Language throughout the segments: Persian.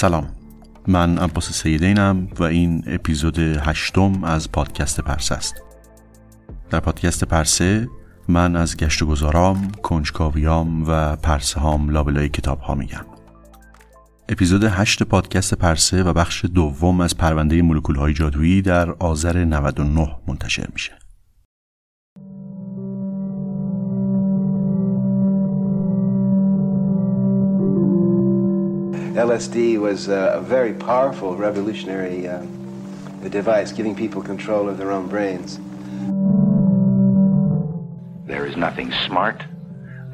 سلام. من عباس سیدینم و این اپیزود هشتم از پادکست پرسه است. در پادکست پرسه من از گشت و گذارام، کنجکاویام و پرسه هام لابلای کتاب ها میگم. اپیزود هشت پادکست پرسه و بخش دوم از پرونده مولکول های جادویی در آذر 99 منتشر میشه. LSD was uh, a very powerful revolutionary uh, device, giving people control of their own brains. There is nothing smart,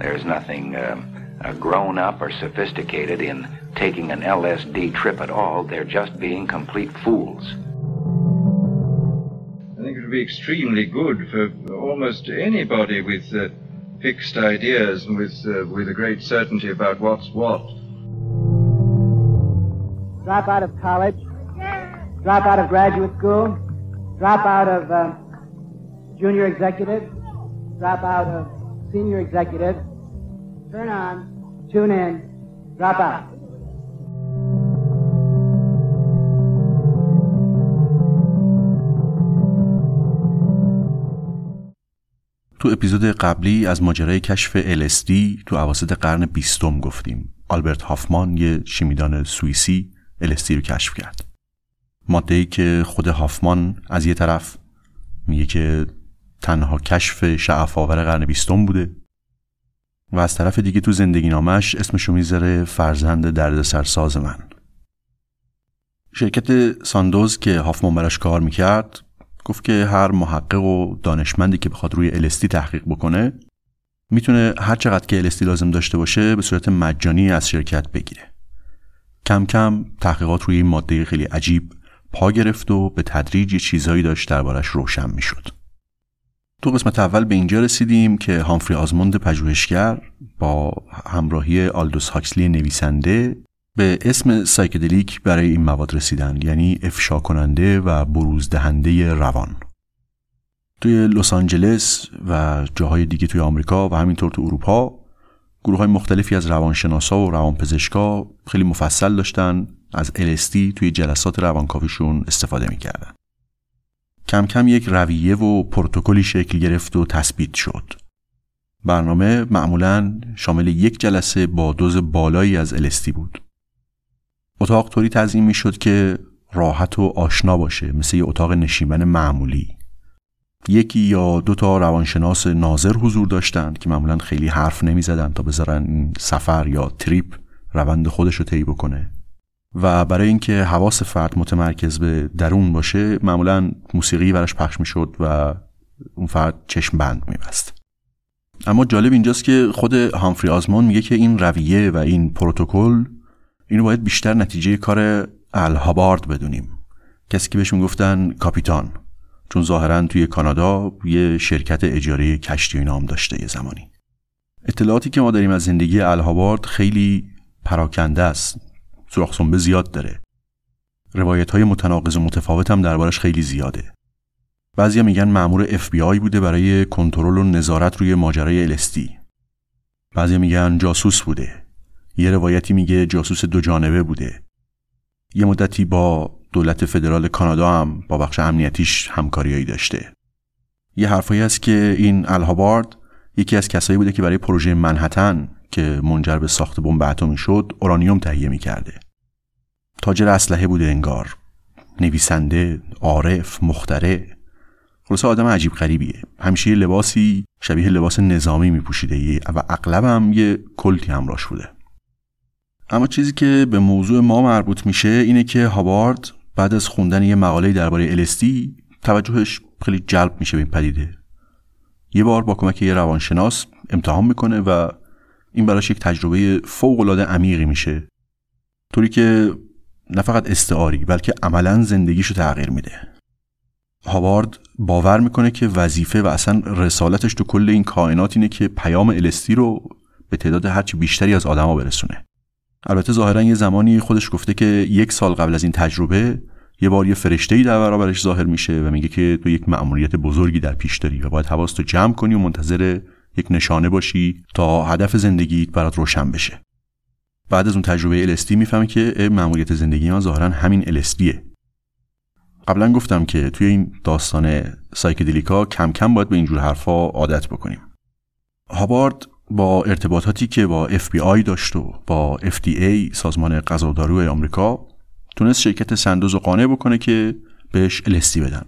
there is nothing um, uh, grown up or sophisticated in taking an LSD trip at all. They're just being complete fools. I think it would be extremely good for almost anybody with uh, fixed ideas and with, uh, with a great certainty about what's what. Drop out of college, drop out of graduate school, drop out of uh, junior executive, drop out of senior executive, turn on, tune in, drop out. تو اپیزود قبلی از ماجرای کشف LSD تو عواسط قرن بیستم گفتیم آلبرت هافمان یه شیمیدان سوئیسی LSD رو کشف کرد. ماده ای که خود هافمان از یه طرف میگه که تنها کشف شعف آور قرن بیستم بوده و از طرف دیگه تو زندگی نامش اسمشو می‌ذاره فرزند درد سرساز من. شرکت ساندوز که هافمان براش کار می‌کرد گفت که هر محقق و دانشمندی که بخواد روی LSD تحقیق بکنه می‌تونه هر چقدر که LSD لازم داشته باشه به صورت مجانی از شرکت بگیره. کم کم تحقیقات روی این ماده خیلی عجیب پا گرفت و به تدریج یه چیزهایی داشت دربارش روشن می‌شد. تو قسمت اول به اینجا رسیدیم که هامفری آزموند پژوهشگر با همراهی آلدوس هاکسلی نویسنده به اسم psychedelic برای این مواد رسیدن یعنی افشا کننده و بروز دهنده روان توی لس آنجلس و جاهای دیگه توی آمریکا و همینطور تو اروپا گروه های مختلفی از روانشناسا و روانپزشکا خیلی مفصل داشتن از LSD توی جلسات روانکاویشون استفاده می‌کردن. کم کم یک رویه و پروتکلی شکل گرفت و تثبیت شد. برنامه معمولا شامل یک جلسه با دوز بالایی از LSD بود. اتاق طوری تنظیم می‌شد که راحت و آشنا باشه مثل یه اتاق نشیمن معمولی. یکی یا دو تا روانشناس ناظر حضور داشتند که معمولا خیلی حرف نمی زدن تا بذارن سفر یا تریپ روند خودش رو طی بکنه. و برای اینکه حواس فرد متمرکز به درون باشه معمولا موسیقی براش پخش می‌شد و اون فرد چشم بند میبست. اما جالب اینجاست که خود هامفری آزمون میگه که این رویه و این پروتکل اینو باید بیشتر نتیجه کار الهابارد بدونیم. کسی که بهشون گفتن کاپیتان. چون ظاهرا توی کانادا یه شرکت اجاره کشتی نام داشته یه زمانی. اطلاعاتی که ما داریم از زندگی الهابارد خیلی پراکنده است. سوراخ به زیاد داره. روایت های متناقض و متفاوت هم دربارش خیلی زیاده. بعضیا میگن مأمور اف بی آی بوده برای کنترل و نظارت روی ماجرای الستی بعضیا میگن جاسوس بوده. یه روایتی میگه جاسوس دو جانبه بوده. یه مدتی با دولت فدرال کانادا هم با بخش امنیتیش همکاریایی داشته. یه حرفایی هست که این الهابارد یکی از کسایی بوده که برای پروژه منحتن که منجر به ساخت بمب اتمی شد اورانیوم تهیه می‌کرده. تاجر اسلحه بوده انگار. نویسنده عارف مختره خلاصه آدم عجیب غریبیه. همیشه لباسی شبیه لباس نظامی میپوشیده. و اغلب هم یه کلتی همراش بوده. اما چیزی که به موضوع ما مربوط میشه اینه که هاوارد بعد از خوندن یه مقاله درباره الستی توجهش خیلی جلب میشه به این پدیده. یه بار با کمک یه روانشناس امتحان می‌کنه و این براش یک تجربه فوق العاده عمیقی میشه. طوری که نه فقط استعاری بلکه عملا زندگیشو تغییر میده. هاوارد باور می‌کنه که وظیفه و اصلا رسالتش تو کل این کائنات اینه که پیام الستی رو به تعداد هرچی بیشتری از آدما برسونه. البته ظاهرا یه زمانی خودش گفته که یک سال قبل از این تجربه یه بار یه فرشته ای در برابرش ظاهر میشه و میگه که تو یک مأموریت بزرگی در پیش داری و باید حواستو جمع کنی و منتظر یک نشانه باشی تا هدف زندگیت برات روشن بشه. بعد از اون تجربه الستی می‌فهمه که مأموریت زندگی ما ظاهرا همین الستیه قبلا گفتم که توی این داستان سایکدلیکا کم کم باید به اینجور حرفا عادت بکنیم. هابارد با ارتباطاتی که با FBI داشت و با FDA سازمان غذا آمریکا تونست شرکت سندوز رو قانع بکنه که بهش الستی بدن.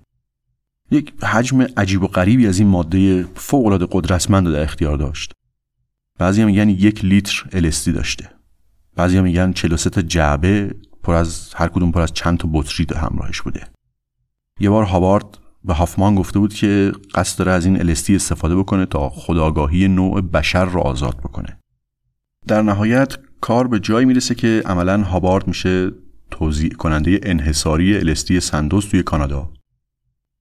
یک حجم عجیب و غریبی از این ماده فوق العاده قدرتمند در اختیار داشت. بعضی میگن یک لیتر الستی داشته. بعضی میگن 43 تا جعبه پر از هر کدوم پر از چند تا بطری همراهش بوده. یه بار هاوارد به هافمان گفته بود که قصد داره از این الستی استفاده بکنه تا خداگاهی نوع بشر را آزاد بکنه. در نهایت کار به جایی می‌رسه که عملا هابارد میشه توضیح کننده انحصاری الستی سندوز توی کانادا.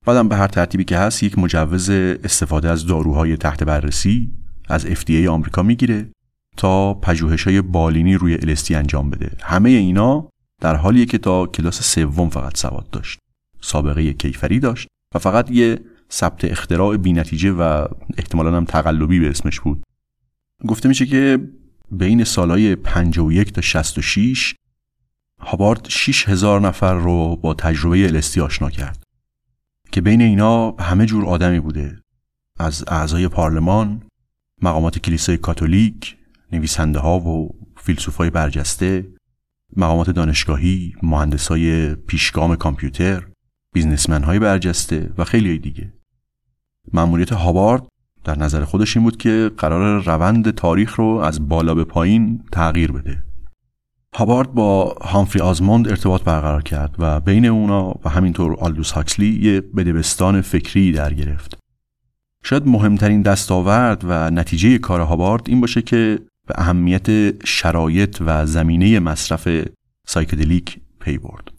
بعدم به هر ترتیبی که هست یک مجوز استفاده از داروهای تحت بررسی از FDA آمریکا می‌گیره تا پژوهش های بالینی روی الستی انجام بده. همه اینا در حالیه که تا کلاس سوم فقط سواد داشت. سابقه کیفری داشت. فقط یه ثبت اختراع بینتیجه و احتمالا هم تقلبی به اسمش بود. گفته میشه که بین سالهای 51 تا 66 هابارد 6 هزار نفر رو با تجربه الستی آشنا کرد که بین اینا همه جور آدمی بوده. از اعضای پارلمان مقامات کلیسای کاتولیک نویسنده ها و فیلسوفای برجسته مقامات دانشگاهی مهندسای پیشگام کامپیوتر بیزنسمن های برجسته و خیلی دیگه. مأموریت هاوارد در نظر خودش این بود که قرار روند تاریخ رو از بالا به پایین تغییر بده. هاوارد با هامفری آزموند ارتباط برقرار کرد و بین اونا و همینطور آلدوس هاکسلی یه بدبستان فکری در گرفت. شاید مهمترین دستاورد و نتیجه کار هاوارد این باشه که به اهمیت شرایط و زمینه مصرف psychedelic پی برد.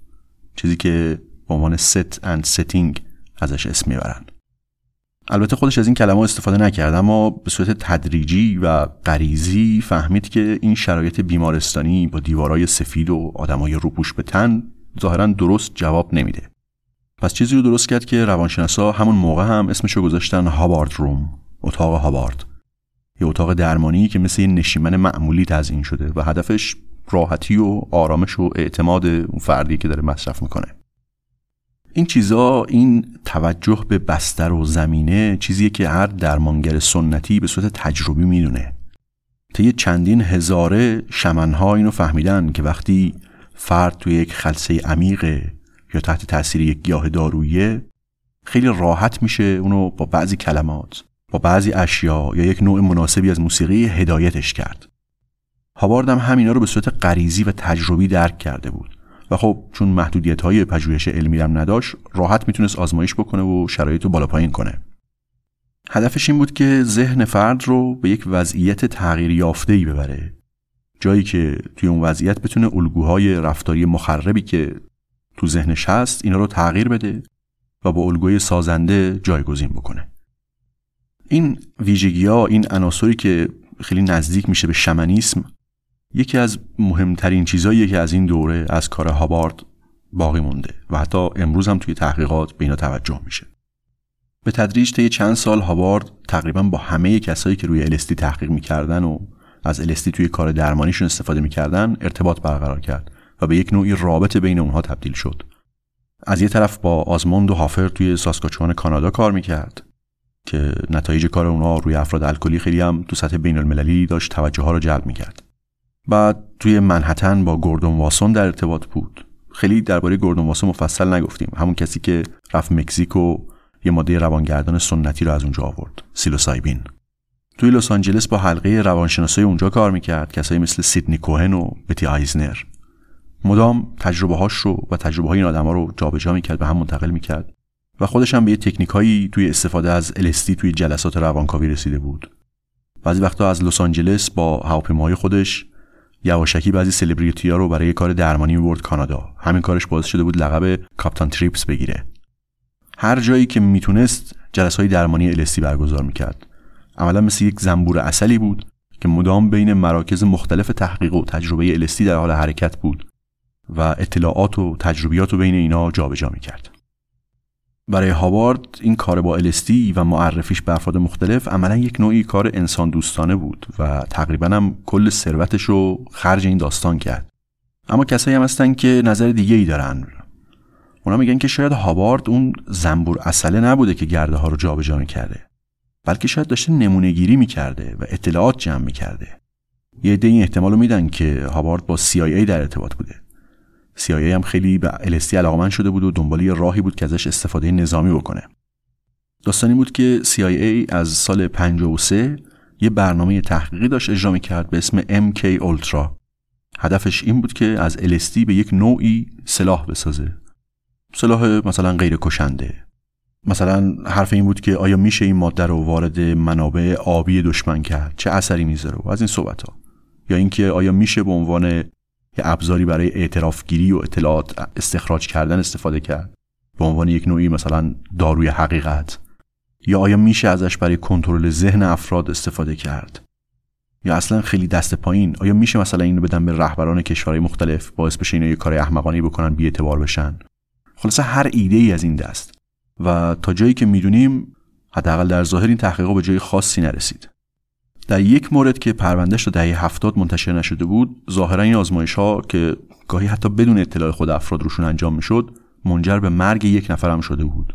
چیزی که به عنوان set and setting ازش اسم می‌برن. البته خودش از این کلمه استفاده نکرد اما به صورت تدریجی و غریزی فهمید که این شرایط بیمارستانی با دیوارای سفید و آدمای روپوش به تن ظاهرا درست جواب نمیده. پس چیزی رو درست کرد که روانشناسا همون موقع هم اسمشو گذاشتن هابارد روم اتاق هابارد. یه اتاق درمانی که مثل نشیمن معمولی تزیین شده و هدفش راحتی و آرامش و اعتماد اون فردی که داره مصرف می‌کنه. این چیزا این توجه به بستر و زمینه چیزیه که هر درمانگر سنتی به صورت تجربی می‌دونه. طی چندین هزاره شمنها اینو فهمیدن که وقتی فرد توی یک خلصه عمیقه یا تحت تاثیر یک گیاه دارویی خیلی راحت میشه اونو با بعضی کلمات با بعضی اشیا یا یک نوع مناسبی از موسیقی هدایتش کرد. هاوارد هم همینا رو به صورت غریزی و تجربی درک کرده بود. و خب چون محدودیت های پژوهش علمی هم نداشت راحت می‌تونست آزمایش بکنه و شرایط رو بالا پایین کنه. هدفش این بود که ذهن فرد رو به یک وضعیت تغییر یافته ای ببره. جایی که توی اون وضعیت بتونه الگوهای رفتاری مخربی که تو ذهنش هست اینا رو تغییر بده و با الگوی سازنده جایگزین بکنه. این ویژگی ها این عناصری که خیلی نزدیک میشه به شمنیسم یکی از مهمترین چیزهایی که از این دوره از کار هابارد باقی مونده و حتی امروز هم توی تحقیقات به اینا توجه میشه. به تدریج طی چند سال هابارد تقریبا با همه کسایی که روی الستی تحقیق می‌کردن و از الستی توی کار درمانیشون استفاده می‌کردن ارتباط برقرار کرد و به یک نوعی رابطه بین اونها تبدیل شد. از یه طرف با آزموند و هافر توی ساسکاچوان کانادا کار می‌کرد که نتایج کار اونها روی افراد الکلی خیلی هم تو سطح بین المللی داشت توجه ها رو جلب می‌کرد. بعد توی منحتن با گوردون واسون در ارتباط بود. خیلی درباره گوردون واسون مفصل نگفتیم. همون کسی که رفت مکزیک و یه ماده روانگردان سنتی رو از اونجا آورد. سیلوسایبین. توی لس آنجلس با حلقه روانشناسای اونجا کار می‌کرد. کسایی مثل سیدنی کوهن و بتی آیزنر. مدام تجربه هاش رو و تجربه های این آدما رو جابجا می‌کرد به هم منتقل می‌کرد. و خودش هم به یه تکنیک توی استفاده از LSD توی جلسات روانکاوی رسیده بود. بعضی وقتا از لس آنجلس با هواپیماهای خودش یواشکی بعضی سلبریتی ها رو برای کار درمانی می‌برد کانادا. همین کارش باعث شده بود لقب کاپتان تریپس بگیره. هر جایی که می‌تونست جلسه های درمانی الستی برگزار می‌کرد. عملا مثل یک زنبور اصلی بود که مدام بین مراکز مختلف تحقیق و تجربه الستی در حال حرکت بود و اطلاعات و تجربیات رو بین اینا جابجا می‌کرد. برای هاوارد این کار با الستی و معرفیش به افراد مختلف عملا یک نوعی کار انسان دوستانه بود و تقریبا هم کل ثروتش رو خرج این داستان کرد. اما کسایی هم هستن که نظر دیگه ای دارن. اونا میگن که شاید هاوارد اون زنبور اصله نبوده که گرده ها رو جابجا می‌کرده بلکه شاید داشته نمونه گیری می‌کرده و اطلاعات جمع می‌کرده. یه عده این احتمال رو میدن که هاوارد با CIA در ارتباط بوده. CIA هم خیلی به LSD علاقمند شده بود و دنبال یه راهی بود که ازش استفاده نظامی بکنه. داستانی بود که CIA از سال 53 یه برنامه تحقیقی داشت اجرا می‌کرد به اسم MK اولترا هدفش این بود که از LSD به یک نوعی سلاح بسازه. سلاح مثلا غیر کشنده. مثلا حرف این بود که آیا میشه این ماده رو وارد منابع آبی دشمن کرد؟ چه اثری می‌ذاره؟ از این صحبت ها یا اینکه آیا میشه به عنوان یه ابزاری برای اعتراف گیری و اطلاعات استخراج کردن استفاده کرد. به عنوان یک نوعی مثلا داروی حقیقت. یا آیا میشه ازش برای کنترل ذهن افراد استفاده کرد؟ یا اصلا خیلی دست پایین؟ آیا میشه مثلا اینو بدن به رهبران کشورهای مختلف باعث بشه اینا یه کار احمقانه بکنن بی اعتبار بشن؟ خلاصه هر ایده ای از این دست. و تا جایی که می‌دونیم حداقل در ظاهر این تحقیقات به جای خاصی نرسید. در یک مورد که پروندهش تا دهه هفتاد منتشر نشده بود ظاهرا این آزمایش ها که گاهی حتی بدون اطلاع خود افراد روشون انجام می‌شد منجر به مرگ یک نفر هم شده بود.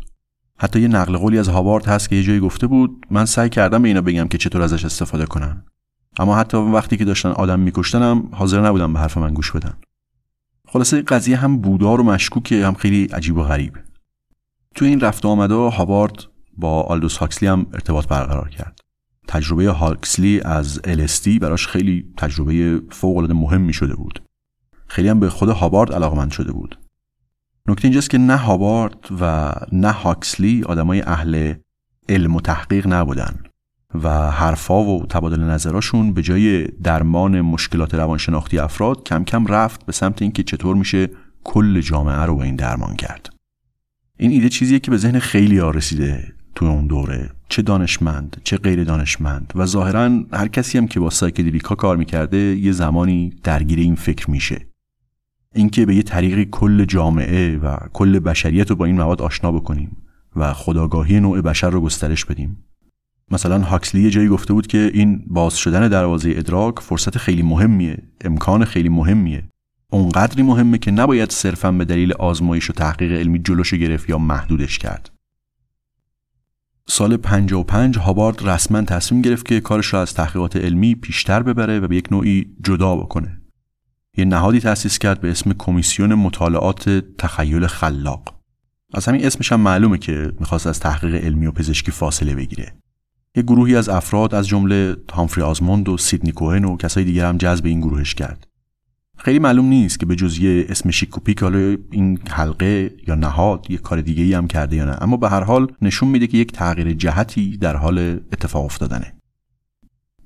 حتی یه نقل قولی از هاوارد هست که یه جایی گفته بود من سعی کردم به اینا بگم که چطور ازش استفاده کنن. اما حتی وقتی که داشتن آدم میکشتنم حاضر نبودم به حرف من گوش بدن. خلاصه قضیه هم بودار و مشکوکه هم خیلی عجیب و غریب. تو این رفت آمده هاوارد با آلدوس هاکسلی هم ارتباط برقرار کرد. تجربه هاکسلی از LSD براش خیلی تجربه فوق العاده مهمی شده بود. خیلی هم به خود هاوارد علاقمند شده بود. نکته اینجاست که نه هاوارد و نه هاکسلی آدمای اهل علم و تحقیق نبودن و حرفا و تبادل نظراشون به جای درمان مشکلات روانشناختی افراد کم کم رفت به سمت اینکه چطور میشه کل جامعه رو به این درمان کرد. این ایده چیزیه که به ذهن خیلی ها رسیده. تو اون دوره چه دانشمند چه غیر دانشمند. و ظاهرا هر کسی هم که با سایکدلیکا کار می‌کرده یه زمانی درگیر این فکر میشه. اینکه به یه طریقی کل جامعه و کل بشریت رو با این مواد آشنا بکنیم و خداگاهی نوع بشر رو گسترش بدیم. مثلا هاکسلی یه جایی گفته بود که این باز شدن دروازه ادراک فرصت خیلی مهمیه امکان خیلی مهمیه. اونقدری مهمه که نباید صرفا به دلیل آزمایش و تحقیق علمی جلوش گرفت یا محدودش کرد. سال 55 هابارد رسما تصمیم گرفت که کارش را از تحقیقات علمی پیشتر ببره و به یک نوعی جدا بکنه. یه نهادی تأسیس کرد به اسم کمیسیون مطالعات تخیل خلاق. از همین اسمش هم معلومه که می‌خواست از تحقیق علمی و پزشکی فاصله بگیره. یه گروهی از افراد از جمله هامفری آزموند و سیدنی کوهن و کسای دیگر هم جذب این گروهش کرد. خیلی معلوم نیست که به جز یه اسم شیکوپیک حالا این حلقه یا نهاد یه کار دیگه ای هم کرده یا نه. اما به هر حال نشون میده که یک تغییر جهتی در حال اتفاق افتادنه.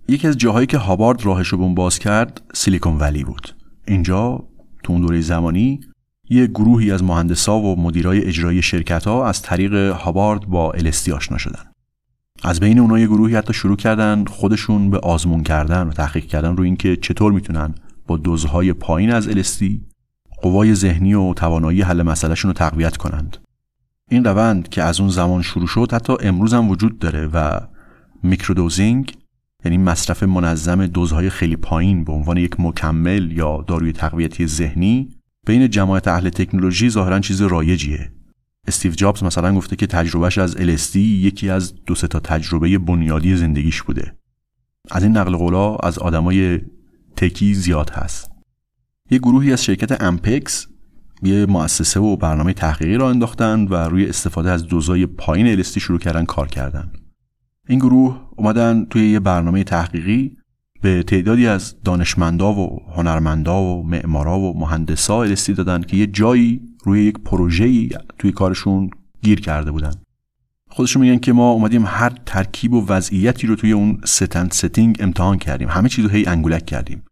یکی از جاهایی که هابارد راهش رو باز کرد سیلیکون ولی بود. اینجا تو اون دوره زمانی یه گروهی از مهندسا و مدیرای اجرایی شرکت ها از طریق هابارد با الستی آشنا شدن. از بین اونها یه گروهی حتی شروع کردن خودشون به آزمون کردن و تحقیق کردن رو اینکه چطور می‌تونن با دوزهای پایین از الستی قوای ذهنی و توانایی حل مسئلهشون رو تقویت کنند. این روند که از اون زمان شروع شد حتی امروز هم وجود داره و میکرودوزینگ یعنی مصرف منظم دوزهای خیلی پایین به عنوان یک مکمل یا داروی تقویتی ذهنی بین جماعت اهل تکنولوژی ظاهرا چیز رایجیه. استیو جابز مثلا گفته که تجربهش از LSD یکی از دو تا تجربه بنیادی زندگیش بوده. از این نقل قولا از آدمای تکی زیاد هست. یه گروهی از شرکت امپکس یه مؤسسه و برنامه تحقیقی را انداختن و روی استفاده از دوزای پایین الستی شروع کردن کار کردن. این گروه اومدن توی یه برنامه تحقیقی به تعدادی از دانشمندا و هنرمندا و معمارا و مهندسا LSD دادن که یه جایی روی یک پروژه‌ای توی کارشون گیر کرده بودن. خودشون میگن که ما اومدیم هر ترکیب و وضعیتی رو توی اون set and setting امتحان کردیم. همه چیز رو هی انگولک کردیم.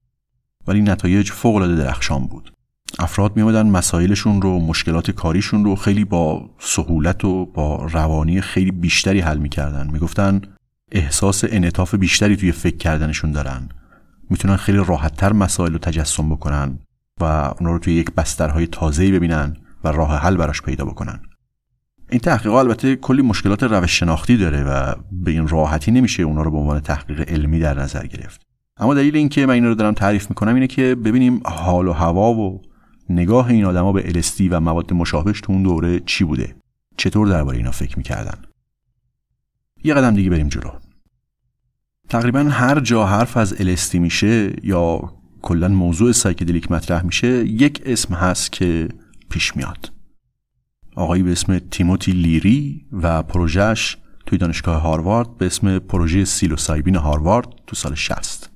ولی نتایج فوق العاده درخشان بود. افراد میومدن مسائلشون رو مشکلات کاریشون رو خیلی با سهولت و با روانی خیلی بیشتری حل می‌کردن. می‌گفتن احساس انعطاف بیشتری توی فکر کردنشون دارن. می‌تونن خیلی راحتتر مسائل رو تجسم بکنن و اونا رو توی یک بسترهای تازه‌ای ببینن و راه حل براش پیدا بکنن. این تحقیق البته کلی مشکلات روش شناختی داره و به این راحتی نمیشه اونا رو به عنوان تحقیق علمی در نظر گرفت. اما دلیل اینکه من این رو دارم تعریف می‌کنم اینه که ببینیم حال و هوا و نگاه این آدما به الستی و مواد مشابهش تو اون دوره چی بوده. چطور درباره اینا فکر می‌کردن. یه قدم دیگه بریم جلو. تقریبا هر جا حرف از LSD میشه یا کلا موضوع psychedelic مطرح میشه یک اسم هست که پیش میاد. آقایی به اسم تیموتی لیری و پروژهش توی دانشگاه هاروارد به اسم پروژه psilocybin هاروارد تو سال 60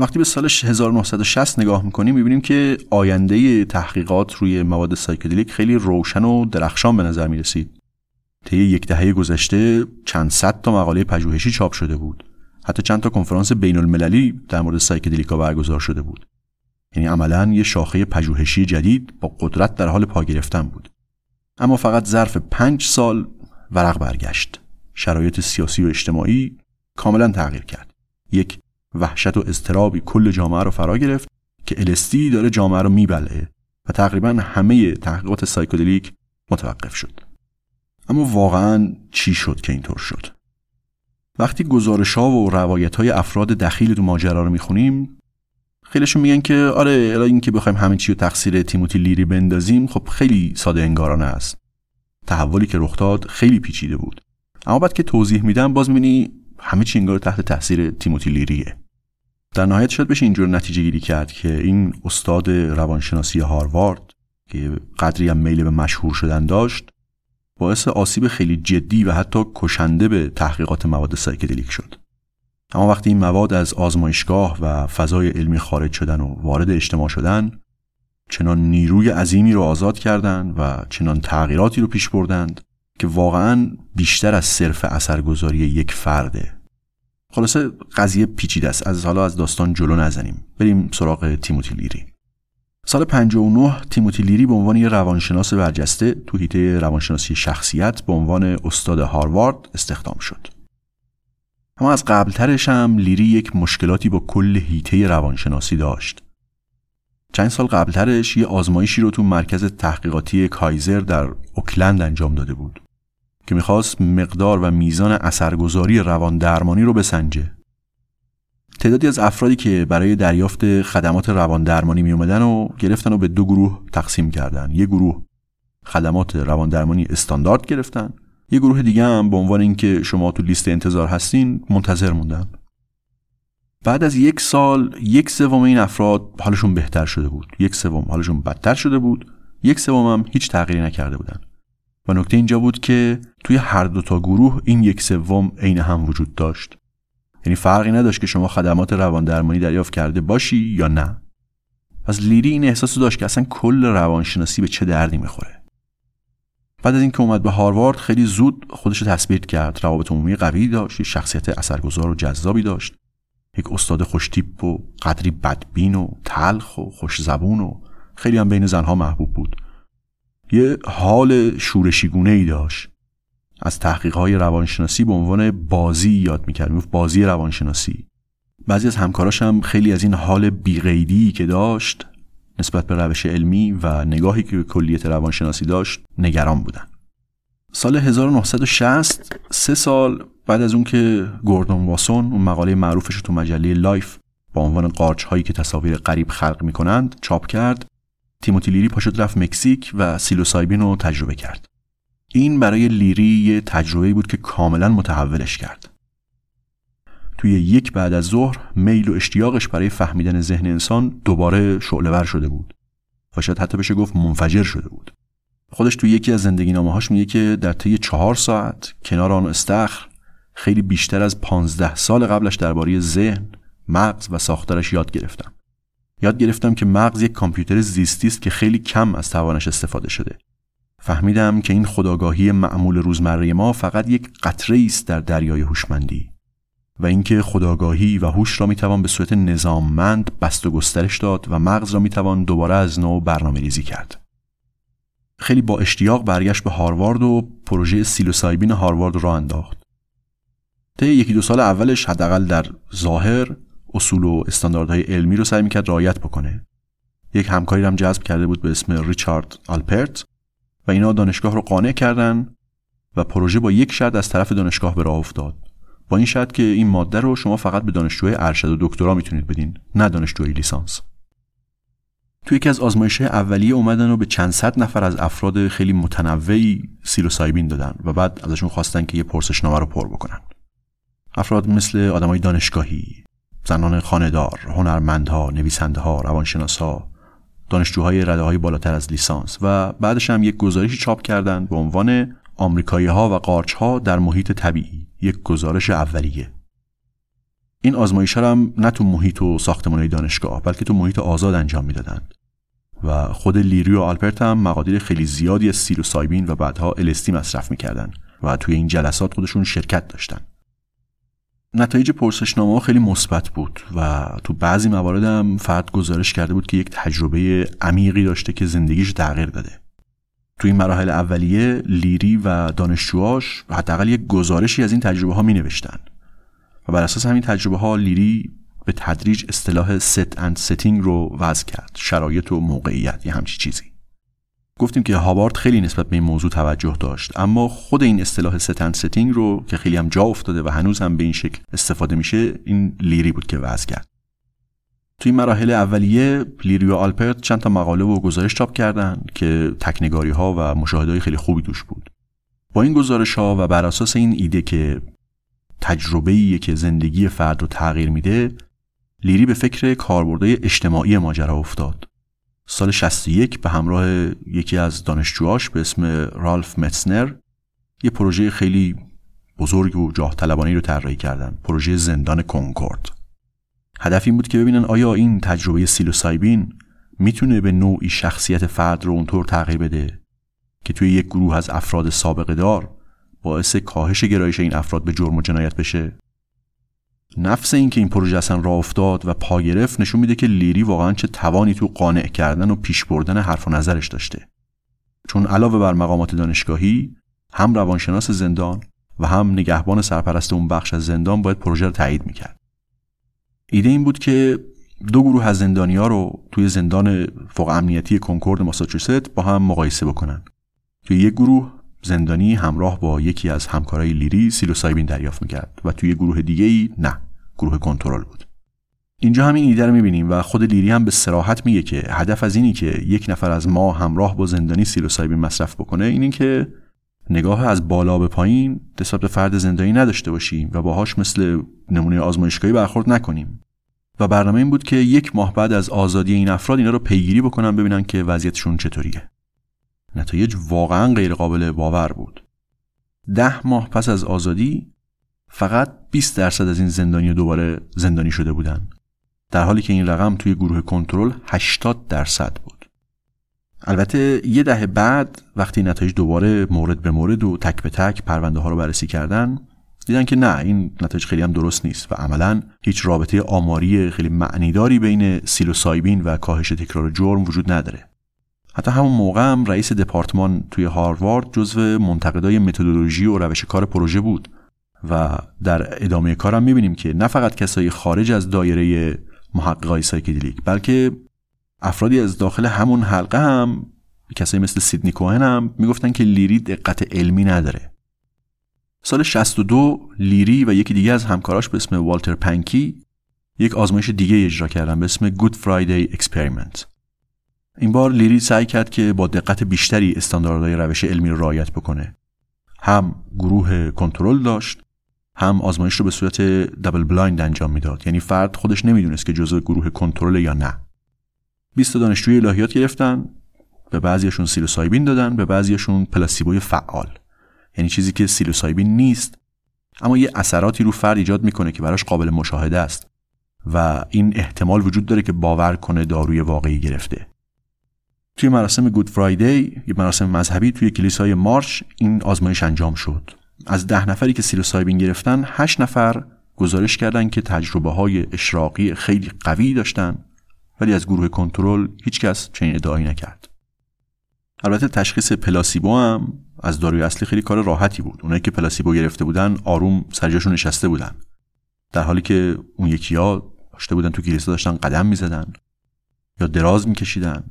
وقتی به سال 1960 نگاه می‌کنیم می‌بینیم که آینده تحقیقات روی مواد psychedelic خیلی روشن و درخشان به نظر می‌رسید. طی یک دهه گذشته چند صد تا مقاله پژوهشی چاپ شده بود. حتی چند تا کنفرانس بین المللی در مورد psychedelic ا برگزار شده بود. یعنی عملا یه شاخه پژوهشی جدید با قدرت در حال پا گرفتن بود. اما فقط ظرف پنج سال ورق برگشت. شرایط سیاسی و اجتماعی کاملا تغییر کرد. یک وحشت و اضطرابی کل جامعه رو فرا گرفت که الستی داره جامعه رو میبلعه و تقریبا همه تحقیقات سایکودلیک متوقف شد. اما واقعا چی شد که اینطور شد؟ وقتی گزارش ها و روایت های افراد دخیل تو ماجرا رو می‌خونیم خیلیشون میگن که آره الا این که بخوایم همه چی رو تقصیر تیموتی لیری بندازیم خب خیلی ساده انگارانه است. تحولی که رخ داد خیلی پیچیده بود. اما بعد که توضیح میدم باز می‌بینی همه چی انگار تحت تاثیر تیموتی لیریه. در نهایت شاید بشه اینجور نتیجه گیری کرد که این استاد روانشناسی هاروارد که قدری هم میل به مشهور شدن داشت باعث آسیب خیلی جدی و حتی کشنده به تحقیقات مواد سایکدلیک شد. اما وقتی این مواد از آزمایشگاه و فضای علمی خارج شدن و وارد اجتماع شدن چنان نیروی عظیمی رو آزاد کردند و چنان تغییراتی رو پیش بردند که واقعا بیشتر از صرف اثرگذاری یک فرده خلاصه قضیه پیچیده است. از حالا از داستان جلو نزنیم. بریم سراغ تیموتی لیری. سال 59 تیموتی لیری به عنوان یه روانشناس برجسته تو حیطه روانشناسی شخصیت به عنوان استاد هاروارد استخدام شد. اما از قبلترش هم لیری یک مشکلاتی با کل هیته روانشناسی داشت. چند سال قبلترش یه آزمایشی رو تو مرکز تحقیقاتی کایزر در اوکلند انجام داده بود. که می‌خواست مقدار و میزان اثرگذاری روان درمانی رو بسنجه. تعدادی از افرادی که برای دریافت خدمات روان درمانی می اومدن و گرفتن و به دو گروه تقسیم کردن. یه گروه خدمات روان درمانی استاندارد گرفتن. یه گروه دیگه هم به عنوان اینکه شما تو لیست انتظار هستین منتظر موندن. بعد از یک سال یک سوم این افراد حالشون بهتر شده بود. یک سوم حالشون بدتر شده بود. یک سوم هم هیچ تغییری نکرده بودن. و نکته اینجا بود که توی هر دو تا گروه این یک سوم عین هم وجود داشت. یعنی فرقی نداشت که شما خدمات روان درمانی دریافت کرده باشی یا نه. پس لیری این احساس داشت که اصلا کل روانشناسی به چه دردی می‌خوره. بعد از اینکه اومد به هاروارد خیلی زود خودش رو تثبیت کرد. روابط عمومی قوی داشت شخصیت اثرگذار و جذابی داشت. یک استاد خوشتیپ و قدری بدبین و تلخ و خوش زبون و خیلی هم بین زنها محبوب بود. یه حال شورشیگونه ای داشت. از تحقیق های روانشناسی به عنوان بازی یاد می‌کرد می‌گفت بازی روانشناسی. بعضی از همکاراش هم خیلی از این حال بی‌قیدی که داشت نسبت به روش علمی و نگاهی که به کلیت روانشناسی داشت نگران بودن. سال 1960 سه سال بعد از اون که گوردون واسون اون مقاله معروفش رو تو مجله لایف با عنوان قارچ هایی که تصاویر غریب خلق می‌کنند چاپ کرد. تیموتی لیری پاشد رفت مکزیک و سیلوسایبین رو تجربه کرد. این برای لیری یه تجربه بود که کاملا متحولش کرد. توی یک بعد از ظهر میل و اشتیاقش برای فهمیدن ذهن انسان دوباره شعله شده بود و شاید حتی بشه گفت منفجر شده بود. خودش توی یکی از زندگی نامه هاش میگه که در طی چهار ساعت کنار آن استخر خیلی بیشتر از پانزده سال قبلش درباره ذهن مغز و ساختارش یاد گرفتم. یاد گرفتم که مغز یک کامپیوتر زیستی است که خیلی کم از توانش استفاده شده. فهمیدم که این خداگاهی معمول روزمره ما فقط یک قطره است در دریای هوشمندی و اینکه خداگاهی و هوش را می‌توان به صورت نظاممند بست و گسترش داد و مغز را می‌توان دوباره از نو برنامه ریزی کرد. خیلی با اشتیاق برگشت به هاروارد و پروژه سیلوسایبین هاروارد را انداخت. طی یکی دو سال اولش حداقل در ظاهر اصول و استانداردهای علمی رو سعی می‌کرد رعایت بکنه. یک همکاری هم جذب کرده بود به اسم ریچارد آلپرت و اینا دانشگاه رو قانع کردن و پروژه با یک شرط از طرف دانشگاه به راه افتاد. با این شرط که این ماده رو شما فقط به دانشجوی ارشد و دکترا می‌تونید بدین نه دانشجوی لیسانس. توی یکی از آزمایش اولیه اومدن و به چند صد نفر از افراد خیلی متنوعی سیلوسایبین دادن و بعد ازشون خواستن که یه پرسشنامه رو پر بکنن. افراد مثل آدمای دانشگاهی زنان خاندار هنرمندها نویسندهها روانشناسها دانشجوهای رده های بالاتر از لیسانس و بعدش هم یک گزارشی چاپ کردند به عنوان آمریکایی ها و قارچ ها در محیط طبیعی یک گزارش اولیه. این آزمایش هم نه تو محیط و ساختمان دانشگاه بلکه تو محیط آزاد انجام می‌دادند. و خود لیری و آلپرت هم مقادیر خیلی زیادی از سایبین و بعدها الستی مصرف می‌کردن و توی این جلسات خودشون شرکت داشتن نتایج پرسشنامه خیلی مثبت بود و تو بعضی موارد هم فرد گزارش کرده بود که یک تجربه عمیقی داشته که زندگیش تغییر داده. تو این مراحل اولیه لیری و دانشجوهاش حداقل یک گزارشی از این تجربه ها می نوشتن و بر اساس همین تجربه ها لیری به تدریج اصطلاح set and setting رو وضع کرد شرایط و موقعیت یه همچی چیزی. گفتیم که هاوارد خیلی نسبت به این موضوع توجه داشت. اما خود این اصطلاح set and setting رو که خیلی هم جا افتاده و هنوز هم به این شکل استفاده میشه این لیری بود که وضع کرد. توی مراحل اولیه لیری و آلپرت چند تا مقاله و گزارش چاپ کردن که تکنگاری ها و مشاهده خیلی خوبی توش بود. با این گزارش ها و بر اساس این ایده که تجربه که زندگی فرد رو تغییر میده لیری به فکر کاربردهای اجتماعی ماجرا افتاد. سال 61 به همراه یکی از دانشجوهاش به اسم رالف متسنر یه پروژه خیلی بزرگ و جاه طلبانه رو طراحی کردن پروژه زندان کنکورد. هدف این بود که ببینن آیا این تجربه سیلوسایبین می‌تونه به نوعی شخصیت فرد رو اونطور تغییر بده که توی یک گروه از افراد سابقه دار باعث کاهش گرایش این افراد به جرم و جنایت بشه؟ نفس این که این پروژه اصلا راه افتاد و پا گرفت نشون میده که لیری واقعا چه توانی تو قانع کردن و پیش بردن حرف و نظرش داشته. چون علاوه بر مقامات دانشگاهی هم روانشناس زندان و هم نگهبان سرپرست اون بخش از زندان باید پروژه رو تایید می‌کرد. ایده این بود که دو گروه از ها رو توی زندان فوق امنیتی کنکورد ماساچوست با هم مقایسه بکنن. توی یک گروه زندانی همراه با یکی از همکارای لیری سیلوسایبین دریافت می‌کرد و توی گروه دیگه ای نه گروه کنترل بود. اینجا همین ایده رو می‌بینیم و خود لیری هم به سراحت میگه که هدف از اینی که یک نفر از ما همراه با زندانی سیلوسایبین مصرف بکنه اینی که نگاه از بالا به پایین نسبت به فرد زندانی نداشته باشیم و باهاش مثل نمونه آزمایشگاهی برخورد نکنیم. و برنامه این بود که یک ماه بعد از آزادی این افراد اینا رو پیگیری بکنن ببینن که وضعیتشون چطوریه. نتایج واقعا غیر قابل باور بود. ده ماه پس از آزادی فقط 20 درصد از این زندانی دوباره زندانی شده بودن در حالی که این رقم توی گروه کنترل 80 درصد بود. البته یه دهه بعد وقتی نتایج دوباره مورد به مورد و تک به تک پرونده ها رو بررسی کردن دیدن که نه این نتایج خیلی هم درست نیست و عملا هیچ رابطه آماری خیلی معنیداری بین سیلوسایبین و کاهش تکرار جرم وجود نداره. حتی همون موقع هم رئیس دپارتمان توی هاروارد جزو منتقدای متدولوژی و روش کار پروژه بود و در ادامه کارم می‌بینیم که نه فقط کسایی خارج از دایره محققای سایکدلیک بلکه افرادی از داخل همون حلقه هم کسایی مثل سیدنی کوهن هم می‌گفتن که لیری دقت علمی نداره. سال 62 لیری و یکی دیگه از همکاراش به اسم والتر پنکی یک آزمایش دیگه اجرا کردن به اسم Good Friday Experiment این بار لیری سعی کرد که با دقت بیشتری استانداردهای روش علمی رو رعایت بکنه. هم گروه کنترل داشت هم آزمایش رو به صورت double blind انجام می‌داد. یعنی فرد خودش نمی‌دونست که جزء گروه کنترل یا نه. 20 دانشجوی الهیات گرفتن به بعضیشون سیلوسایبین دادن به بعضیشون placebo ی فعال. یعنی چیزی که سیلوسایبین نیست اما یه اثراتی رو فرد ایجاد می‌کنه که براش قابل مشاهده است و این احتمال وجود داره که باور کنه داروی واقعی گرفته. توی مراسم Good Friday یه مراسم مذهبی توی کلیسای مارش این آزمایش انجام شد. از ده نفری که سیلوسایبین گرفتن هشت نفر گزارش کردند که تجربه های اشراقی خیلی قوی داشتن ولی از گروه کنترل هیچکس چنین ادعایی نکرد. البته تشخیص پلاسیبو هم از داروی اصلی خیلی کار راحتی بود. اونایی که پلاسیبو گرفته بودن آروم سرجاشون نشسته بودن. در حالی که اون یکی ها داشته بودن تو کلیسا داشتن قدم می‌زدن یا دراز میکشیدن.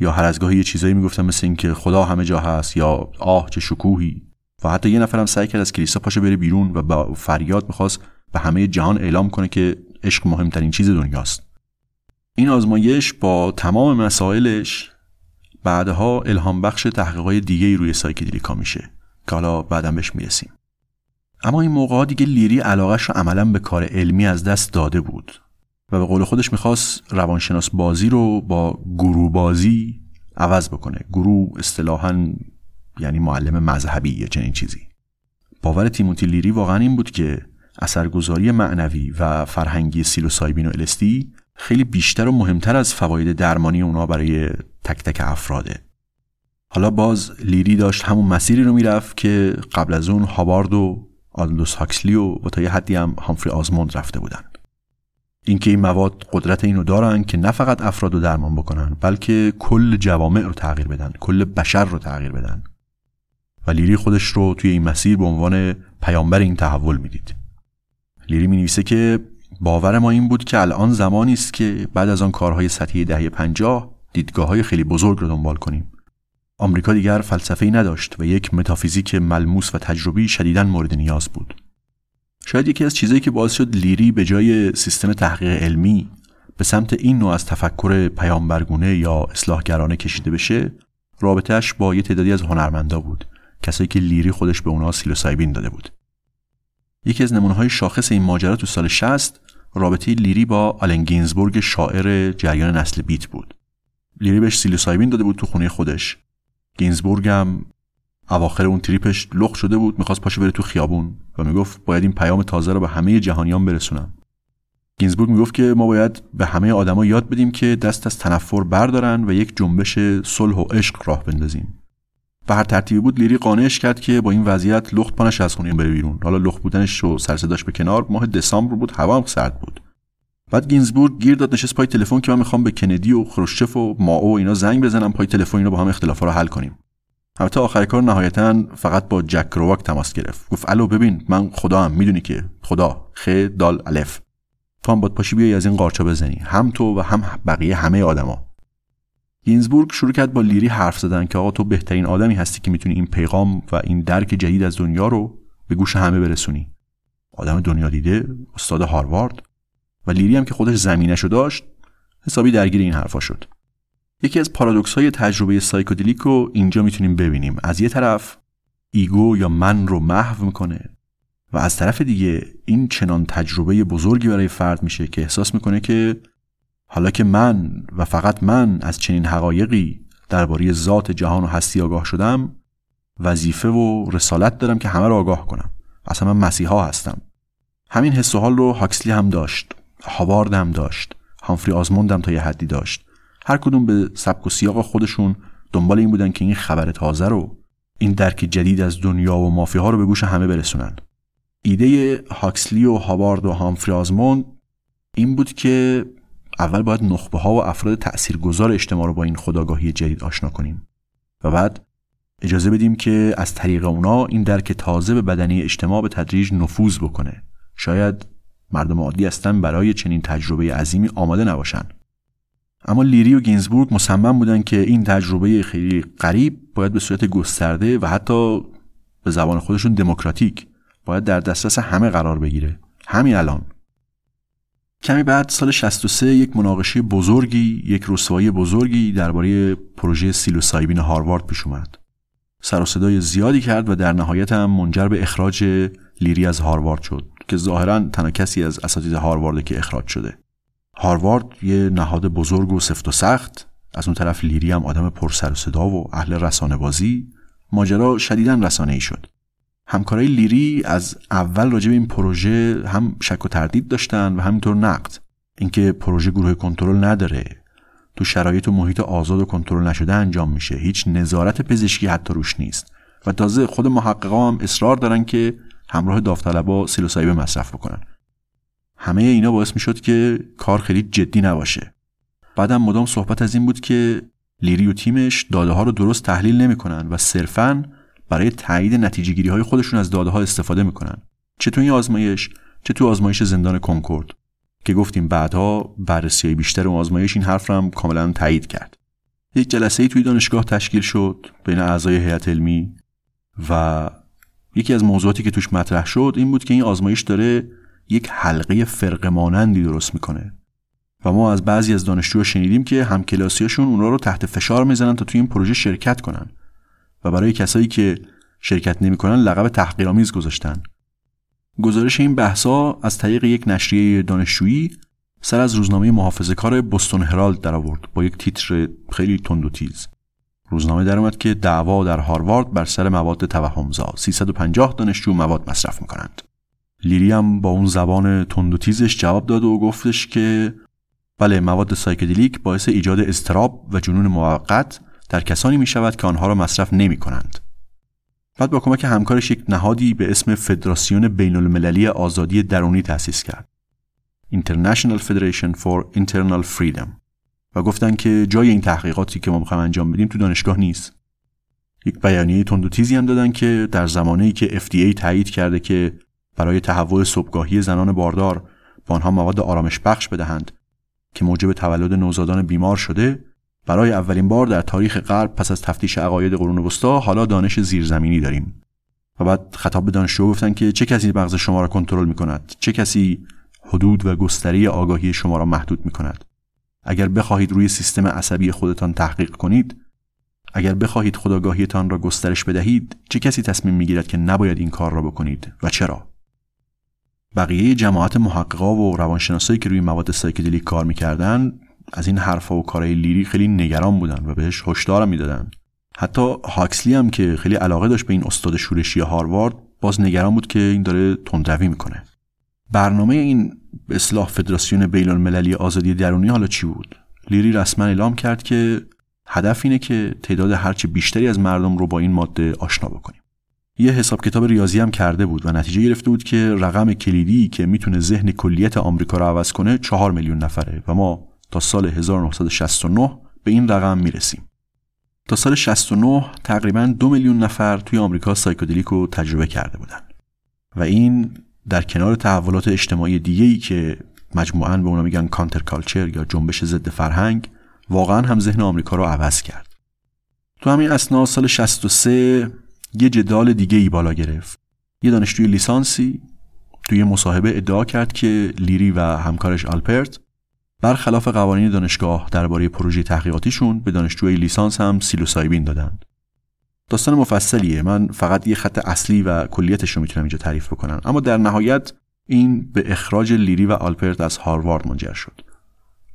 یا هر از گاهی یه چیزایی می‌گفتن مثل اینکه خدا همه جا هست یا آه چه شکوهی. و حتی یه نفرم سعی کرد از کلیسا پاشه بره بیرون و با فریاد می‌خواست به همه جهان اعلام کنه که عشق مهمترین چیز دنیاست. این آزمایش با تمام مسائلش بعدها الهام بخش تحقیقات دیگه روی سایکدلیکا میشه که حالا بعدم بهش می‌رسیم. اما این موقع دیگه لیری علاقش رو عملا به کار علمی از دست داده بود. و به قول خودش می‌خواست روانشناس بازی رو با گروه بازی عوض بکنه. گروه اصطلاحا یعنی معلم مذهبی یا چنین چیزی. باور تیموتی لیری واقعا این بود که اثرگذاری معنوی و فرهنگی سیلوسایبین و الستی خیلی بیشتر و مهمتر از فواید درمانی اونا برای تک تک افراده. حالا باز لیری داشت همون مسیری رو می‌رفت که قبل از اون هاوارد و آلدوس هاکسلی و, و تا یه حدی هم هامفری آزموند رفته بودن. اینکه این مواد قدرت اینو دارن که نه فقط افراد رو درمان بکنن بلکه کل جوامع رو تغییر بدن کل بشر رو تغییر بدن. و لیری خودش رو توی این مسیر به عنوان پیامبر این تحول می‌دید. لیری می نویسه که باور ما این بود که الان زمانی است که بعد از آن کارهای سطحی دهه پنجاه دیدگاه های خیلی بزرگ رو دنبال کنیم. آمریکا دیگر فلسفه ای نداشت و یک متافیزیک ملموس و تجربی شدیداً مورد نیاز بود. شاید یکی از چیزایی که باعث شد لیری به جای سیستم تحقیق علمی به سمت این نوع از تفکر پیامبرگونه یا اصلاحگرانه کشیده بشه رابطهش با یه تعدادی از هنرمندا بود. کسایی که لیری خودش به اونا سیلوسایبین داده بود. یکی از نمونه های شاخص این ماجرا تو سال 60 رابطه لیری با آلن گینزبورگ شاعر جریان نسل بیت بود. لیری بهش سیلوسایبین داده بود تو خونه خودش. گینزبورگ هم اواخر اون تریپش لخ شده بود می‌خواست پاشه بره تو خیابون و می‌گفت باید این پیام تازه رو به همه جهانیان برسونم. گینزبورگ می‌گفت که ما باید به همه آدما یاد بدیم که دست از تنفر بردارن و یک جنبش صلح و عشق راه بندازیم. و هر ترتیبی بود لیری قانعش کرد که با این وضعیت لخت پانش از خونه بره بیرون. حالا لخت بودنش رو سرصداش به کنار ماه دسامبر بود هوا هم سرد بود. بعد گینزبورگ گیر داد نشست پای تلفن که من می‌خوام به کندی و خروشچف و ماو و اینا زنگ بزنم پای تلفن اینا با هم اختلافا رو حل کنیم. البته آخر کار نهایتا فقط با جک رواک تماس گرفت. گفت الو ببین من خدا هم می‌دونی که؟ خدا. خ دال الف. تو هم باید پاشی بیای از این قارچا بزنی. هم تو و هم بقیه همه آدما. گینزبورگ شروع کرد با لیری حرف زدن که آقا تو بهترین آدمی هستی که می‌تونی این پیغام و این درک جدید از دنیا رو به گوش همه برسونی. آدم دنیا دیده استاد هاروارد. و لیری هم که خودش زمینشو داشت حسابی درگیر این حرفا شد. یکی از پارادوکس های تجربه سایکودلیک رو اینجا می‌تونیم ببینیم. از یه طرف ایگو یا من رو محو می‌کنه و از طرف دیگه این چنان تجربه بزرگی برای فرد میشه که احساس می‌کنه که حالا که من و فقط من از چنین حقایقی درباره ذات جهان و هستی آگاه شدم وظیفه و رسالت دارم که همه رو آگاه کنم. اصلا من مسیحا هستم. همین حس و حال رو هاکسلی هم داشت هاوارد هم داشت هامفری آزموند تا یه حدی داشت. هر کدوم به سبک و سیاق خودشون دنبال این بودن که این خبر تازه رو این درک جدید از دنیا و مافی ها رو به گوش همه برسونن. ایده هاکسلی و هاوارد و هامفری آزموند این بود که اول باید نخبه ها و افراد تاثیرگذار اجتماع رو با این خداگاهی جدید آشنا کنیم و بعد اجازه بدیم که از طریق اونا این درک تازه به بدنی اجتماع به تدریج نفوذ بکنه. شاید مردم عادی هستن برای چنین تجربه عظیمی آماده نباشن. اما لیری و گینزبورگ مصمم بودن که این تجربه خیلی قریب باید به صورت گسترده و حتی به زبان خودشون دموکراتیک باید در دسترس همه قرار بگیره. همین الان. کمی بعد سال 63 یک مناقشه بزرگی یک رسوایی بزرگی درباره پروژه سیلوسایبین هاروارد پیش اومد. سر و صدای زیادی کرد و در نهایت هم منجر به اخراج لیری از هاروارد شد که ظاهرا تنها کسی از اساتید هاروارد که اخراج شده. هاروارد یه نهاد بزرگ و سفت و سخت. از اون طرف لیری هم آدم پر سر و صدا و اهل رسانه بازی. ماجرا شدیدا رسانه ای شد. همکارای لیری از اول راجع به این پروژه هم شک و تردید داشتن و همینطور نقد. اینکه پروژه گروه کنترل نداره. تو شرایط و محیط آزاد و کنترل نشده انجام میشه. هیچ نظارت پزشکی حتی روش نیست. و تازه خود محققا هم اصرار دارن که همراه داوطلبا سیلوسایب مصرف بکنن. همه اینا باعث می‌شد که کار خیلی جدی نباشه. بعدم مدام صحبت از این بود که لیری و تیمش داده ها رو درست تحلیل نمی‌کنن و صرفاً برای تایید نتیجه گیری های خودشون از داده ها استفاده می‌کنن. چه تو این آزمایش چه تو آزمایش زندان کنکورد. که گفتیم بعدها بررسی بیشتر و آزمایش این حرف هم کاملا تایید کرد. یک جلسه ای توی دانشگاه تشکیل شد بین اعضای هیئت علمی و یکی از موضوعاتی که توش مطرح شد این بود که این آزمایش داره یک حلقه فرق مانندی درست می‌کنه. و ما از بعضی از دانشجوها شنیدیم که همکلاسیاشون اونا رو تحت فشار می‌زنن تا توی این پروژه شرکت کنن. و برای کسایی که شرکت نمی‌کنن لقب تحقیرآمیز گذاشتن. گزارش این بحثا از طریق یک نشریه دانشجویی سر از روزنامه محافظه کار بوستون هرالد در آورد با یک تیتر خیلی تند و تیز. روزنامه در اومد که دعوا در هاروارد بر سر مواد توهمزا. 350 دانشجو مواد مصرف می‌کنند. لیری هم با اون زبان تند و تیزش جواب داد و گفتش که بله مواد سایکدلیک باعث ایجاد اضطراب و جنون موقت در کسانی می شود که آنها را مصرف نمی کنند. بعد با کمک همکارش یک نهادی به اسم فدراسیون بین المللی آزادی درونی تأسیس کرد. International Federation for Internal Freedom و گفتن که جای این تحقیقاتی که ما می‌خوایم انجام بدیم تو دانشگاه نیست. یک بیانیه تند و هم دادن که در زمانی که FDA تایید کرده که برای تحول صبحگاهی زنان باردار به آنها مواد آرامش بخش بدهند که موجب تولد نوزادان بیمار شده برای اولین بار در تاریخ غرب پس از تفتیش عقاید قرون وسطا حالا دانش زیرزمینی داریم. و بعد خطاب به دانشجو گفتن که چه کسی مغز شما را کنترل می کند چه کسی حدود و گستره آگاهی شما را محدود می کند اگر بخواهید روی سیستم عصبی خودتان تحقیق کنید اگر بخواهید خودآگاهیتان را گسترش بدهید چه کسی تصمیم می‌گیرد که نباید این کار را بکنید و چرا؟ بقیه جماعت محققا و روانشناسایی که روی مواد سایکدلیک کار می‌کردن از این حرفها و کارهای لیری خیلی نگران بودن و بهش هشدارم می‌دادن. حتی هاکسلی هم که خیلی علاقه داشت به این استاد شورشی هاروارد باز نگران بود که این داره تندروی می‌کنه. برنامه این اصلاح فدراسیون بین المللی آزادی درونی حالا چی بود؟ لیری رسما اعلام کرد که هدف اینه که تعداد هرچه بیشتری از مردم رو با این ماده آشنا بکنیم. یه حساب کتاب ریاضی هم کرده بود و نتیجه گرفته بود که رقم کلیدی که می‌تونه ذهن کلیت آمریکا رو عوض کنه چهار میلیون نفره و ما تا سال 1969 به این رقم می‌رسیم. تا سال 69 تقریبا دو میلیون نفر توی آمریکا سایکودلیک رو تجربه کرده بودن و این در کنار تحولات اجتماعی دیگه ای که مجموعاً به اونا میگن کانتر کالچر یا جنبش ضد فرهنگ واقعا هم ذهن آمریکا رو عوض کرد. تو همین اسنا سال 63 یه جدال دیگه ای بالا گرفت. یه دانشجوی لیسانسی توی مصاحبه ادعا کرد که لیری و همکارش آلپرت برخلاف قوانین دانشگاه درباره پروژه تحقیقاتیشون به دانشجوی لیسانس هم سیلوسایبین دادند. داستان مفصلیه. من فقط یه خط اصلی و کلیتش رو می‌تونم اینجا تعریف بکنم. اما در نهایت این به اخراج لیری و آلپرت از هاروارد منجر شد.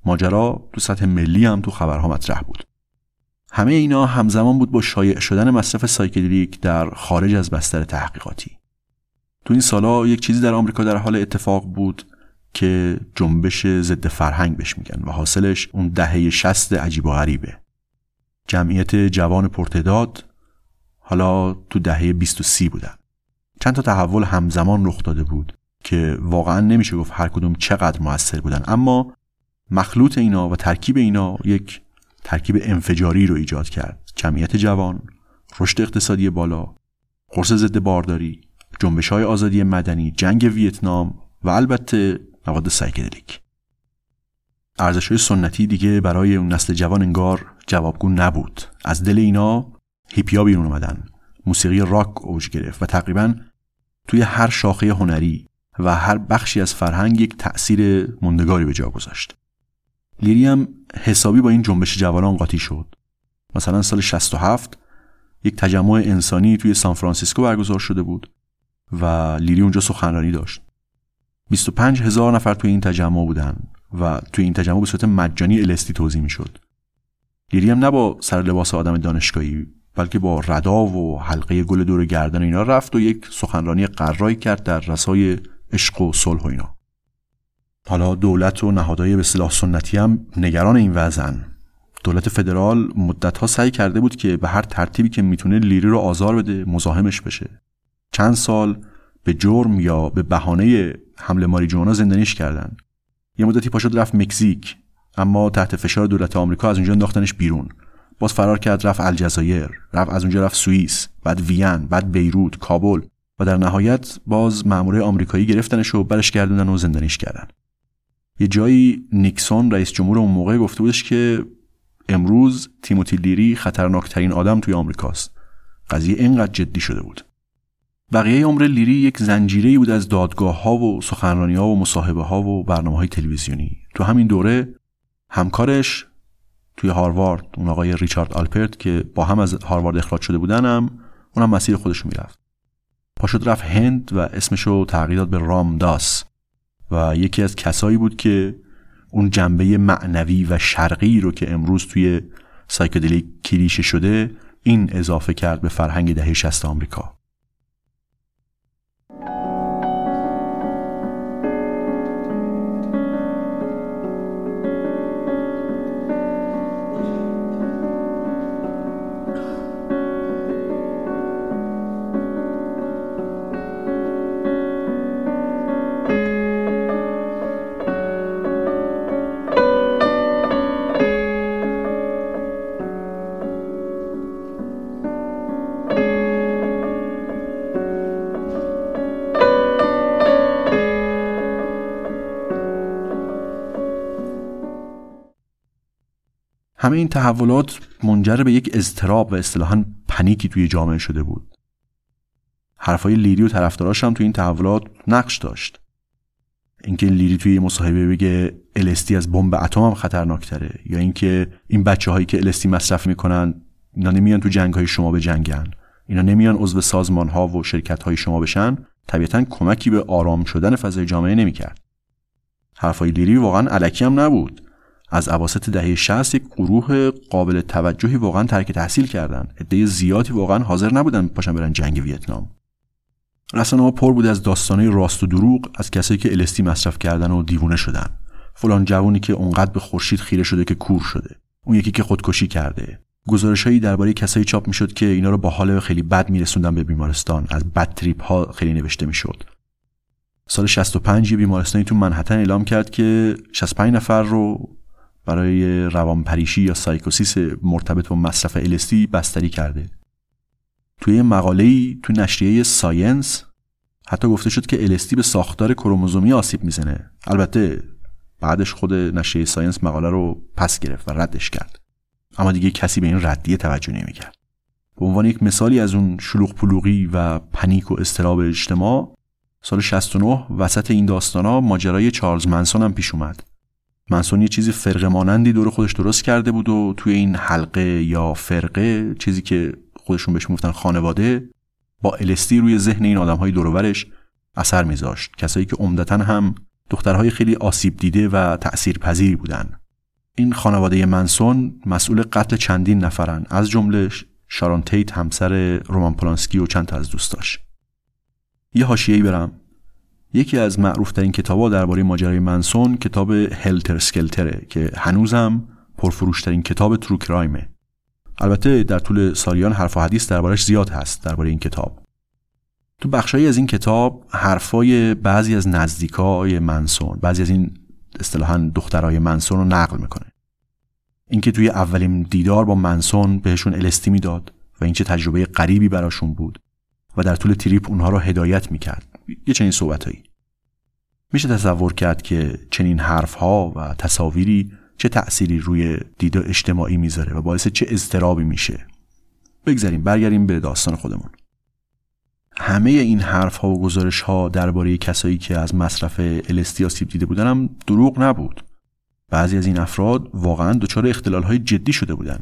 ماجرا تو سطح ملی هم تو خبرها مطرح بود. همه اینا همزمان بود با شایع شدن مصرف سایکدلیک در خارج از بستر تحقیقاتی. تو این سالا یک چیزی در آمریکا در حال اتفاق بود که جنبش ضد فرهنگ بهش میگن و حاصلش اون دهه شست عجیب و غریبه. جمعیت جوان پرتداد حالا تو دهه 20 و بودن. چند تا تحول همزمان رخ داده بود که واقعا نمیشه گفت هر کدوم چقدر موثر بودن. اما مخلوط اینا و ترکیب اینا یک ترکیب انفجاری رو ایجاد کرد. جمعیت جوان رشد اقتصادی بالا قرص ضد بارداری جنبش های آزادی مدنی جنگ ویتنام و البته مواد سایکدلیک. ارزش های سنتی دیگه برای اون نسل جوان انگار جوابگو نبود. از دل اینا هیپیا بیرون اومدن. موسیقی راک اوج گرفت و تقریبا توی هر شاخه هنری و هر بخشی از فرهنگ یک تأثیر موندگاری به جا گذاشت. لیری هم حسابی با این جنبش جوانان قاطی شد. مثلا سال 67 یک تجمع انسانی توی سان فرانسیسکو برگزار شده بود و لیری اونجا سخنرانی داشت. 25 هزار نفر توی این تجمع بودن و توی این تجمع به صورت مجانی الستی توضیح می‌شد. لیری هم نه با سر لباس آدم دانشگاهی بلکه با ردا و حلقه گل دور گردن اینا رفت و یک سخنرانی قرایی کرد در رسای عشق و صلح و اینا. حالا دولت و نهادهای به صلاح سنتی هم نگران این وضعن. دولت فدرال مدتها سعی کرده بود که به هر ترتیبی که می‌تونه لیری رو آزار بده مزاحمش بشه. چند سال به جرم یا به بهانه حمله ماریجوانا زندانیش کردن. یه مدتی پاشد رفت مکزیک اما تحت فشار دولت آمریکا از اونجا انداختنش بیرون. باز فرار کرد رفت الجزایر رفت از اونجا رفت سوئیس بعد وین بعد بیروت کابل و در نهایت باز مامورای آمریکایی گرفتنش و برش گردوندن و زندانیش کردن. یه جایی نیکسون رئیس جمهور اون موقع گفته بودش که امروز تیموتی لیری خطرناکترین آدم توی آمریکاست قضیه اینقدر جدی شده بود. بقیه عمر لیری یک زنجیره بود از دادگاه ها و سخنرانی ها و مصاحبه ها و برنامه های تلویزیونی. تو همین دوره همکارش توی هاروارد اون آقای ریچارد آلپرت که با هم از هاروارد اخراج شده بودن هم اونم مسیر خودش می‌رفت. پاشد رفت هند و اسمشو تغییر داد به رامداس. و یکی از کسایی بود که اون جنبه معنوی و شرقی رو که امروز توی سایکدلیک کلیشه شده این اضافه کرد به فرهنگ دهه 60 آمریکا. همه این تحولات منجر به یک اضطراب و اصطلاحا پنیکی توی جامعه شده بود. حرفای لیری و طرفداراش هم توی این تحولات نقش داشت. اینکه لیری توی مصاحبه بگه الستی از بمب اتم هم خطرناکتره یا اینکه این بچه هایی که الستی مصرف می‌کنن اینا نمیان تو جنگ های شما به جنگن. اینا نمیان عضو سازمان ها و شرکت های شما بشن. طبیعتا کمکی به آرام شدن فضای جامعه نمی‌کرد. حرفای لیری واقعا علکی هم نبود. از اواسط دهه 60 یک گروه قابل توجهی واقعا ترک تحصیل کردن عده زیادی واقعا حاضر نبودن پاشن برن جنگ ویتنام. رسانه ها پر بود از داستانه راست و دروغ از کسایی که الستی مصرف کردن و دیوونه شدن. فلان جوونی که اونقدر به خورشید خیره شده که کور شده. اون یکی که خودکشی کرده. گزارشهایی درباره کسایی چاپ می‌شد که اینا رو با حال خیلی بد میرسوندن به بیمارستان. از بد تریپ ها خیلی نوشته می‌شد. سال 65 یه بیمارستانی تو منهتن اعلام کرد که 65 نفر رو برای روانپریشی یا سایکوسیس مرتبط با مصرف ال‌اس‌دی بستری کرده. توی مقاله تو نشریه ساینس حتی گفته شد که ال‌اس‌دی به ساختار کروموزومی آسیب می‌زنه. البته بعدش خود نشریه ساینس مقاله رو پس گرفت و ردش کرد. اما دیگه کسی به این ردیه توجه نمی‌کرد. به عنوان یک مثالی از اون شلوغ پلوغی و panic و اضطراب اجتماع سال 69 وسط این داستانا ماجرای چارلز منسون هم پیش اومد. منسون یه چیزی فرقه مانندی دور خودش درست کرده بود و توی این حلقه یا فرقه چیزی که خودشون بهش می‌گفتن خانواده با الستی روی ذهن این آدمهای دورورش اثر میذاشت. کسایی که عمدتا هم دخترهای خیلی آسیب دیده و تأثیر پذیری بودن. این خانواده منسون مسئول قتل چندین نفرن. از جمله شارون تیت همسر رومان پولانسکی و چند تا از دوستاش. یه حاشیه‌ای برم. یکی از معروفترین کتابا درباره ماجرای منسون کتاب هلتر سکلتره که هنوزم پرفروشترین کتاب ترو کرایمه. البته در طول سالیان حرف و حدیث دربارش زیاد هست درباره این کتاب. تو بخشایی از این کتاب حرفای بعضی از نزدیکای منسون بعضی از این اصطلاحا دخترای منسون رو نقل می‌کنه. اینکه توی اولین دیدار با منسون بهشون الستی می‌داد و این چه تجربه غریبی براشون بود و در طول تریپ اونها رو هدایت می‌کرد. یه چنین صحبتهایی میشه تصور کرد که چنین حرفها و تصاویری چه تأثیری روی دید اجتماعی می‌ذاره و باعث چه اضطرابی میشه. بگذاریم برگردیم به داستان خودمون. همه این حرف ها و گزارش ها درباره کسایی که از مصرف الستی آسیب دیده بودن هم دروغ نبود. بعضی از این افراد واقعا دچار اختلال های جدی شده بودن.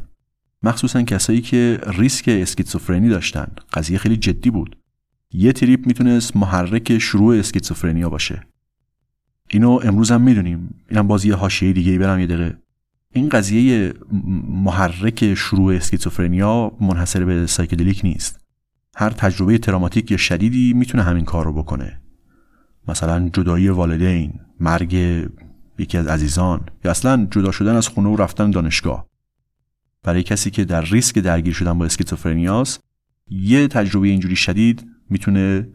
مخصوصا کسایی که ریسک اسکیزوفرنی داشتن. قضیه خیلی جدی بود. یه trip می‌تونست محرک شروع اسکیزوفرنیا باشه. اینو امروز هم می‌دونیم. اینم باز یه حاشیه دیگه برم یه دقیقه. این قضیه محرک شروع اسکیزوفرنیا منحصر به سایکدلیک نیست. هر تجربه traumatic یا شدیدی می‌تونه همین کار رو بکنه. مثلا جدایی والدین مرگ یکی از عزیزان یا اصلا جدا شدن از خونه و رفتن دانشگاه. برای کسی که در ریسک درگیر شدن با اسکیزوفرنیاست یه تجربه اینجوری شدید می‌تونه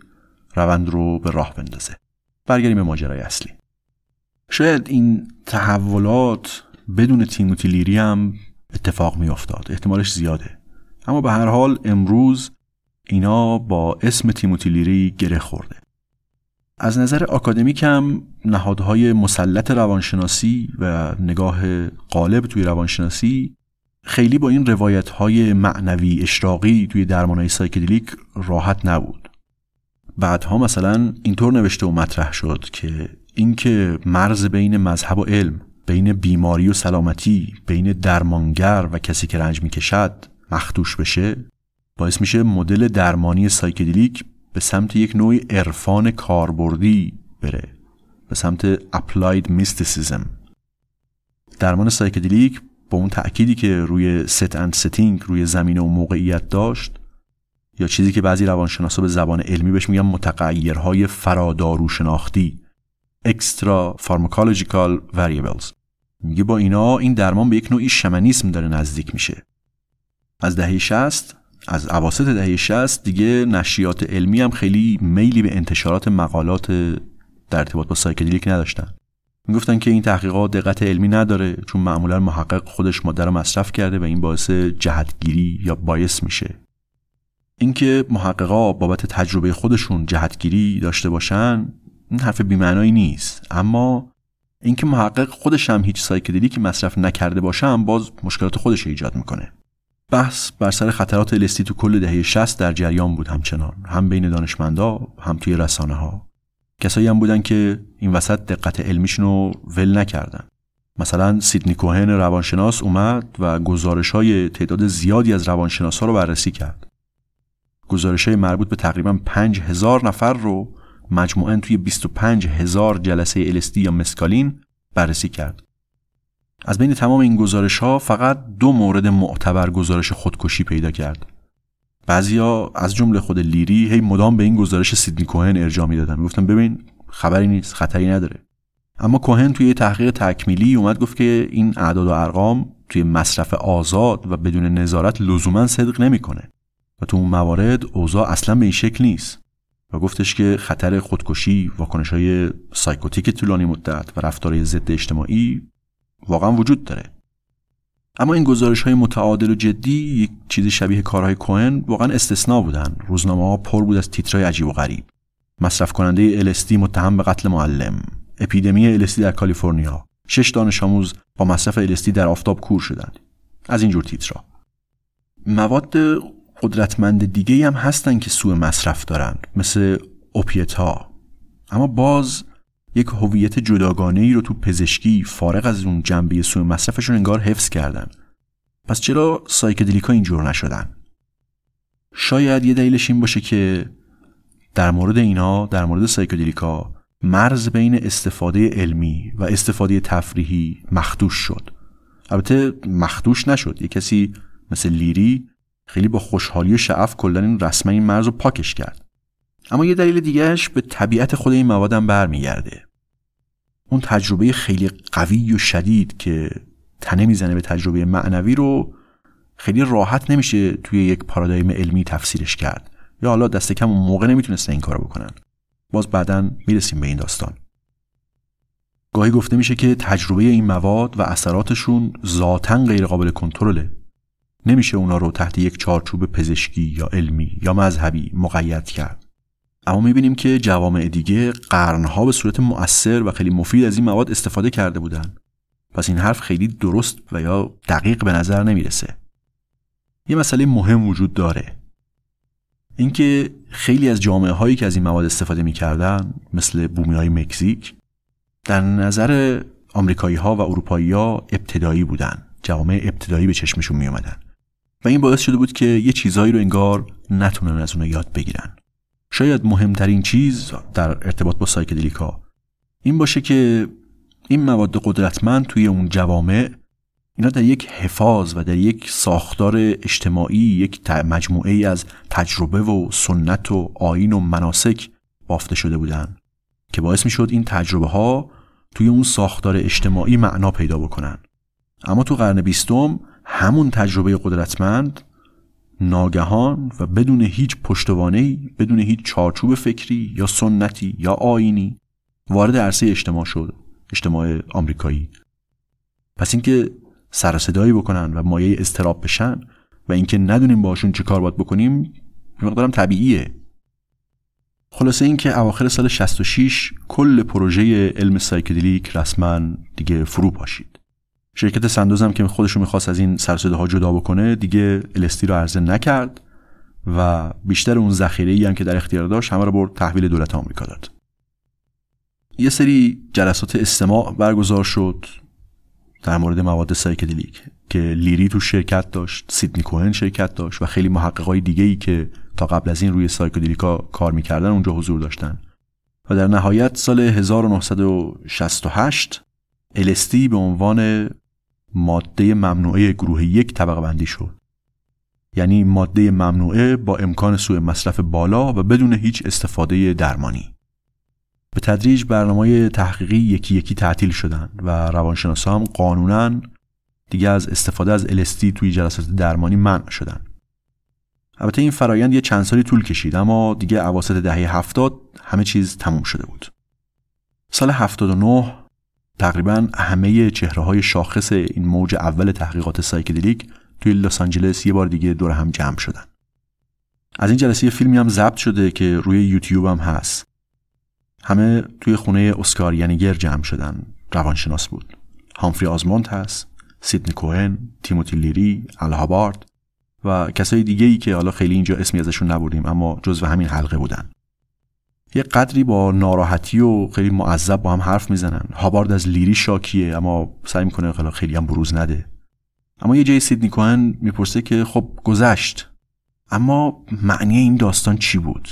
روند رو به راه بندازه. برگردیم به ماجرای اصلی. شاید این تحولات بدون تیموتی لیری هم اتفاق میافتاد. احتمالش زیاده. اما به هر حال امروز اینا با اسم تیموتی لیری گره خورده. از نظر آکادمیک هم نهادهای مسلط روانشناسی و نگاه غالب توی روانشناسی خیلی با این روایت های معنوی اشراقی توی درمان های سایکدلیک راحت نبود. بعدها مثلا اینطور نوشته و مطرح شد که اینکه مرز بین مذهب و علم بین بیماری و سلامتی بین درمانگر و کسی که رنج می‌کشد مخدوش بشه باعث میشه مدل درمانی سایکدلیک به سمت یک نوع عرفان کاربردی بره به سمت applied mysticism. درمان سایکدلیک با اون تأکیدی که روی set and setting روی زمینه و موقعیت داشت یا چیزی که بعضی روانشناسا به زبان علمی بهش میگن متغیرهای فراداروشناختی extra pharmacological variables میگه با اینا این درمان به یک نوعی شمنیسم داره نزدیک میشه. از دهه 60 از اواسط دهه 60 دیگه نشریات علمی هم خیلی میلی به انتشارات مقالات در ارتباط با سایکدلیک نداشتن. می‌گفتن که این تحقیقات دقت علمی نداره چون معمولا محقق خودش ماده رو مصرف کرده و این باعث جهتگیری یا bias میشه. اینکه محققا بابت تجربه خودشون جهتگیری داشته باشن این حرف بیمعنایی نیست. اما اینکه محقق خودش هم هیچ سایکدلیکی مصرف نکرده باشه هم باز مشکلات خودش ایجاد می‌کنه. بحث بر سر خطرات الستی تو کل دهه 60 در جریان بود همچنان. هم بین دانشمندا هم توی رسانه ها کسایی هم بودن که این وسط دقت علمیشون رو ول نکردن. مثلا سیدنی کوهن روانشناس اومد و گزارش های تعداد زیادی از روانشناس ها رو بررسی کرد. گزارش های مربوط به تقریبا 5000 نفر رو مجموعا توی 25 هزار جلسه LSD یا مسکالین بررسی کرد. از بین تمام این گزارش ها فقط دو مورد معتبر گزارش خودکشی پیدا کرد. بعضیا از جمله خود لیری هی مدام به این گزارش سیدنی کوهن ارجاع می‌دادن. گفتم ببین خبری نیست، خطری نداره. اما کوهن توی تحقیق تکمیلی اومد گفت که این اعداد و ارقام توی مصرف آزاد و بدون نظارت لزوما صدق نمی‌کنه و تو اون موارد اوضاع اصلا به این شکل نیست. و گفتش که خطر خودکشی واکنش های سایکوتیک طولانی مدت و رفتار ضد اجتماعی واقعا وجود داره. اما این گزارش های متعادل و جدی یک چیز شبیه کارهای کوهن واقعا استثنا بودن. روزنامه ها پر بود از تیترهای عجیب و غریب. مصرف کننده LSD متهم به قتل معلم. اپیدمی LSD در کالیفرنیا. شش دانش آموز با مصرف LSD در آفتاب کور شدند. از اینجور تیترها. مواد قدرتمند دیگه هم هستن که سوء مصرف دارن مثل اوپیت ها اما باز یک هویت جداگانه ای رو تو پزشکی فارغ از اون جنبه سوء مصرفشون انگار حفظ کردن. پس چرا سایکدلیکا اینجور نشدن؟ شاید یه دلیلش این باشه که در مورد اینا در مورد سایکدلیکا مرز بین استفاده علمی و استفاده تفریحی مخدوش شد. البته مخدوش نشد. یه کسی مثل لیری خیلی با خوشحالی و شعف کلا این رسمه این مرز رو پاکش کرد. اما یه دلیل دیگهش به طبیعت خود این موادم برمیگرده. اون تجربه خیلی قوی و شدید که تنه می‌زنه به تجربه معنوی رو خیلی راحت نمیشه توی یک پارادایم علمی تفسیرش کرد. یا حالا دست کم اون موقع نمی‌تونستن این کارو بکنن. باز بعدا می‌رسیم به این داستان. گاهی گفته میشه که تجربه این مواد و اثراتشون ذاتا غیر قابل کنترله. نمیشه اونا رو تحت یک چارچوب پزشکی یا علمی یا مذهبی مقید کرد. اما می‌بینیم که جوامع دیگه قرنها به صورت مؤثر و خیلی مفید از این مواد استفاده کرده بودن. پس این حرف خیلی درست و یا دقیق به نظر نمی‌رسه. یه مسئله مهم وجود داره. اینکه خیلی از جامعه هایی که از این مواد استفاده می‌کردن مثل بومی های مکزیک در نظر آمریکایی ها و اروپایی ها ابتدایی بودن. جوامع ابتدایی به چشمشون می و این باعث شده بود که یه چیزهایی رو انگار نتونن از اونو یاد بگیرن. شاید مهمترین چیز در ارتباط با سایکدلیکا این باشه که این مواد قدرتمند توی اون جوامع اینا در یک حفاظ و در یک ساختار اجتماعی یک مجموعه ای از تجربه و سنت و آین و مناسک بافته شده بودن که باعث می شد این تجربه ها توی اون ساختار اجتماعی معنا پیدا بکنن. اما تو قرن بیستم همون تجربه قدرتمند ناگهان و بدون هیچ پشتوانه بدون هیچ چارچوب فکری یا سنتی یا آینی وارد عرصه اجتماع شد اجتماع آمریکایی. پس اینکه سر صدایی بکنن و مایه استراب بشن و اینکه ندونیم باشون چه کار باید بکنیم مقدارم طبیعیه. خلاصه اینکه اواخر سال 66 کل پروژه علم سایکدلیک رسما دیگه فرو پاشید. شرکت سندوزم که خودشو می‌خواست از این سر و صداها جدا بکنه دیگه ال‌اس‌دی رو عرضه نکرد و بیشتر اون ذخیره ای هم که در اختیار داشت همه رو برد تحویل دولت آمریکا داد. یه سری جلسات استماع برگزار شد در مورد مواد سایکدلیک که لیری تو شرکت داشت سیدنی کوهن شرکت داشت و خیلی محققای دیگه ای که تا قبل از این روی سایکدلیکا کار می‌کردن اونجا حضور داشتن. و در نهایت سال 1968 LSD به عنوان ماده ممنوعه گروه یک طبقه بندی شد. یعنی ماده ممنوعه با امکان سوء مصرف بالا و بدون هیچ استفاده درمانی. به تدریج برنامه تحقیقی یکی یکی تعطیل شدند و روانشناسا هم قانونا دیگه از استفاده از LSD توی جلسات درمانی منع شدن. البته این فرایند یه چند سالی طول کشید اما دیگه اواسط دهه هفتاد همه چیز تموم شده بود. سال 79 تقریبا همه چهره های شاخص این موج اول تحقیقات سایکدلیک توی لس آنجلس یه بار دیگه دور هم جمع شدن. از این جلسه فیلمی هم ضبط شده که روی یوتیوب هم هست. همه توی خونه اسکار ینیگر جمع شدن. روانشناس بود. هامفری آزموند هست سیدنی کوهن تیموتی لیری الهابارد و کسای دیگه ای که حالا خیلی اینجا اسمی ازشون نبردیم اما جزو همین حلقه بودن. یه قدری با ناراحتی و خیلی معذب با هم حرف می‌زنن. هابارد از لیری شاکیه اما سعی می‌کنه خیلی هم بروز نده. اما یه جای سیدنی کوهن می‌پرسه که خب گذشت. اما معنی این داستان چی بود؟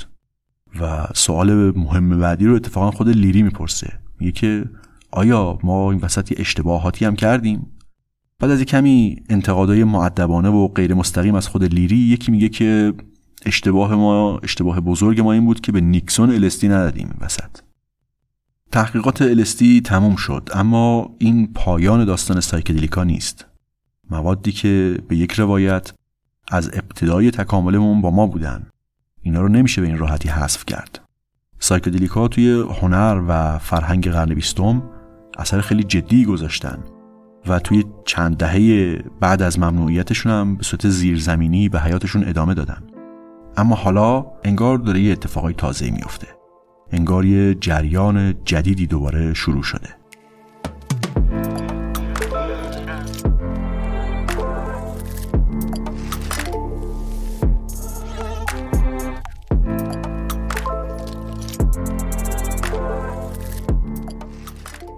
و سوال مهم بعدی رو اتفاقا خود لیری می‌پرسه. میگه که آیا ما این وسط یه اشتباهاتی هم کردیم؟ بعد از کمی انتقادهای معدبانه و غیر مستقیم از خود لیری یکی میگه که اشتباه ما اشتباه بزرگ ما این بود که به نیکسون الستی ندادیم وسط. تحقیقات الستی تموم شد اما این پایان داستان سایکدلیکا نیست. موادی که به یک روایت از ابتدای تکاملمون با ما بودن. اینا رو نمیشه به این راحتی حذف کرد. سایکدلیکا توی هنر و فرهنگ قرن بیستم اثر خیلی جدی گذاشتن و توی چند دهه بعد از ممنوعیتشون هم به صورت زیرزمینی به حیاتشون ادامه دادن. اما حالا انگار داره یه اتفاقای تازه میفته انگار یه جریان جدیدی دوباره شروع شده.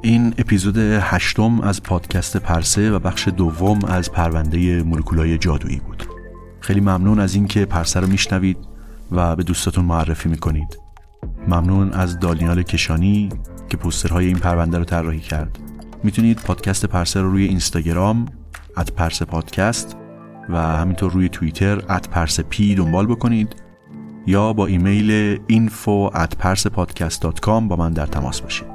این اپیزود هشتم از پادکست پرسه و بخش دوم از پرونده مولکولای جادویی بود. خیلی ممنون از اینکه پرسه رو میشنوید و به دوستاتون معرفی می‌کنید. ممنون از دالینال کشانی که پوسترهای این پرونده رو طراحی کرد. می‌تونید پادکست پرسه رو روی اینستاگرام at پرسه پادکست و همینطور روی توییتر at پرسه پی دنبال بکنید یا با ایمیل info با من در تماس باشید.